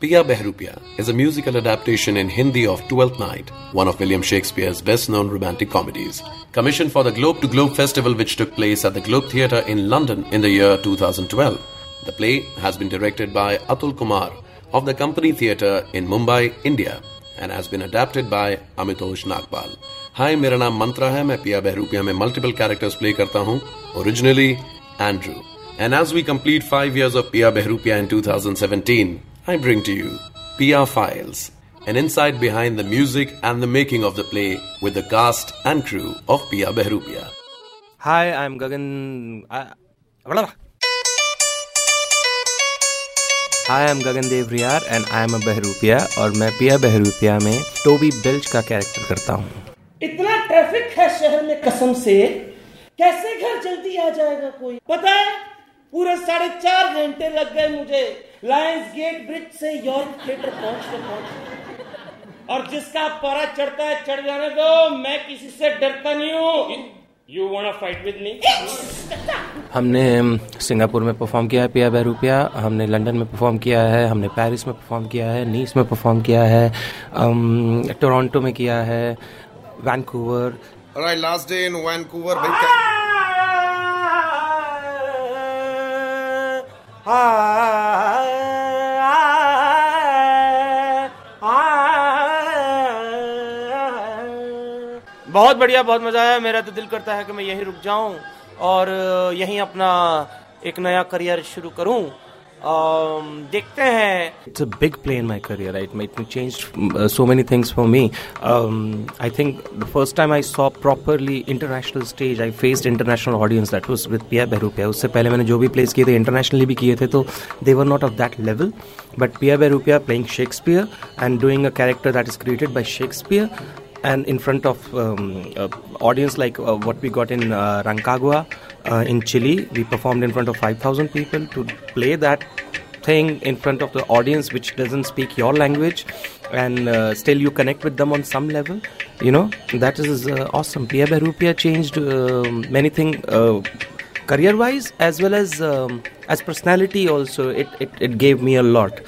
Pia Behrupia is a musical adaptation in Hindi of Twelfth Night, one of William Shakespeare's best known romantic comedies. Commissioned for the Globe to Globe Festival, which took place at the Globe Theatre in London in the year 2012. The play has been directed by Atul Kumar of the Company Theatre in Mumbai, India, and has been adapted by Amitosh Nagpal. हाय मेरा नाम मंत्रा है मैं पिया बहरूपिया में multiple characters play करता हूँ originally Andrew and as we complete five years of Piya Behrupiya in 2017 I bring to you PR Files, an insight behind the music and the making of the play with the cast and crew of Pia Behrupia. Hi, I'm Gagan. I... Hi, I'm Gagan Dev Riyar and I'm a Behrupia और मैं पिया बहरूपिया में Tobey बिल्च का character करता हूँ इतना traffic है शहर में कसम से कैसे घर जल्दी आ जाएगा कोई पता है पूरे साढ़े चार घंटे लग गए मुझे लायंस गेट ब्रिज से यॉर्क थिएटर पहुँचते पहुँचते। और जिसका पारा चढ़ता है चढ़ जाने दो मैं किसी से डरता नहीं हूँ। You want fight with me हमने सिंगापुर में परफॉर्म किया है पिया बहरूपिया हमने लंदन में परफॉर्म किया है हमने पेरिस में परफॉर्म किया है नीस में परफॉर्म किया है टोरंटो में किया है Vancouver Alright, last day in Vancouver. बहुत बढ़िया, बहुत मज़ा आया। मेरा तो दिल करता है कि मैं यहीं रुक जाऊँ और यहीं अपना एक नया करियर शुरू करूँ। देखते हैं। It's a big play in my career right made me change so many things for me I think the first time I saw properly international stage I faced international audience that was with Piya Behrupiya उससे पहले मैंने जो भी place किए थे internationally भी किए थे तो they were not of that level but Piya Behrupiya playing Shakespeare and doing a character that is created by Shakespeare and in front of um, uh, audience like uh, what we got in uh, Rancagua uh, in Chile. We performed in front of 5,000 people to play that thing in front of the audience which doesn't speak your language and uh, still you connect with them on some level you know? That is uh, awesome. Pia Berupia changed many things career wise as well as um, as personality also. It, it, it gave me a lot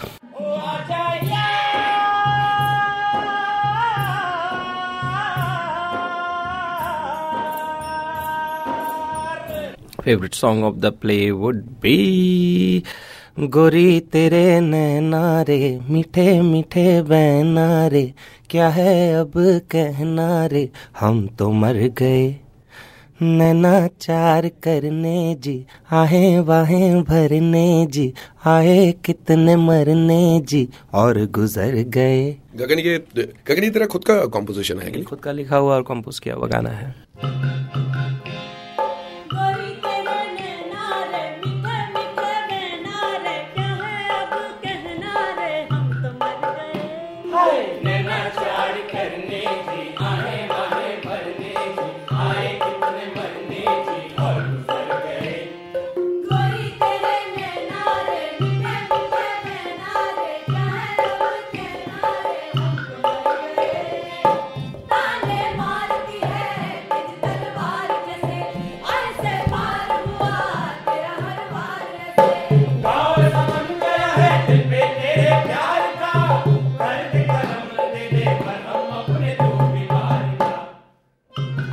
favorite song of the play would be गोरी तेरे नैना रे मीठे मीठे बहना रे क्या है अब कहना रे हम तो मर गए। नैना चार करने जी आहे वाहें भरने जी आए कितने मरने जी और गुजर गए। गगन ये गगन ये तेरा खुद का कॉम्पोजिशन है खुद का लिखा हुआ और कंपोज किया हुआ गाना है।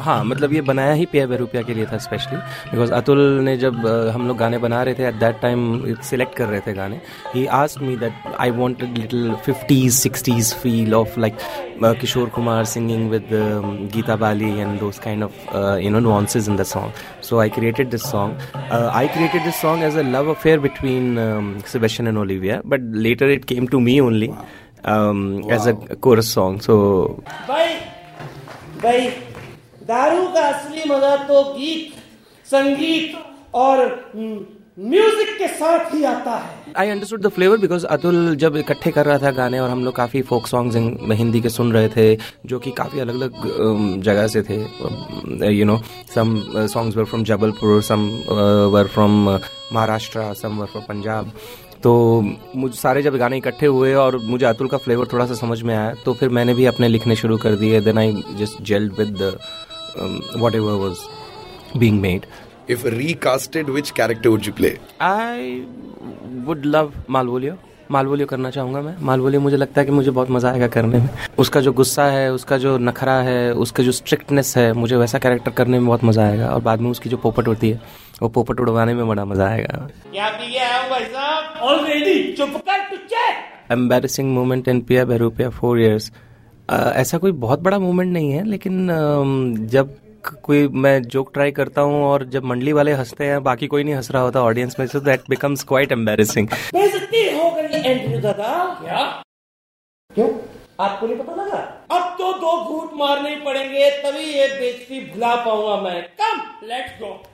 हाँ मतलब ये बनाया ही पिया बेरुपिया के लिए था स्पेशली बिकॉज़ अतुल ने जब हम लोग गाने बना रहे थे एट दैट टाइम सिलेक्ट कर रहे थे गाने ही ask me that I wanted little fifties sixties feel of like Kishore Kumar singing with Geeta Bali and those kind of you know nonsense in the song so I created this song I created this song as a love affair between Sebastian and Olivia but later it came to me only as a chorus song so दारू का असली मज़ा तो गीत, संगीत और music के साथ ही आता है। I understood the flavour because Atul जब इकट्ठे कर रहा था गाने और हम लोग काफ़ी फोक सॉन्ग्स हिंदी के सुन रहे थे, जो कि काफ़ी अलग अलग जगह से थे। You know some songs were from Jabalpur some were from Maharashtra some were from Punjab तो मुझ, सारे जब गाने इकट्ठे हुए और मुझे अतुल का फ्लेवर थोड़ा सा समझ में आया तो फिर मैंने भी अपने लिखने शुरू कर दिए। Then I just gelled with um, whatever was being made. If recasted, which character would you play? I would love Malvolio. Malvolio करना चाहूँगा मैं। मालवोलियो मुझे लगता है कि मुझे बहुत मज़ा आएगा करने में। उसका जो गुस्सा है उसका जो नखरा है उसका जो स्ट्रिक्टनेस है मुझे वैसा कैरेक्टर करने में बहुत मज़ा आएगा। और बाद में उसकी जो पोपट होती है वो पोपट उड़वाने में बड़ा मज़ा आएगा। क्या है एम्बेरसिंग मोमेंट इन पिया बेरूपिया फोर ईयर्स ऐसा कोई बहुत बड़ा मोमेंट नहीं है लेकिन uh, जब कोई मैं जोक ट्राई करता हूँ और जब मंडली वाले हँसते हैं बाकी कोई नहीं हंस रहा होता ऑडियंस में सो दैट बिकम्स क्वाइट हो क्या? क्यों? आपको नहीं पता लगा? अब तो दो घूट मारने पड़ेंगे तभी ये बेइज्जती भुला पाऊँगा मैं। Come let's go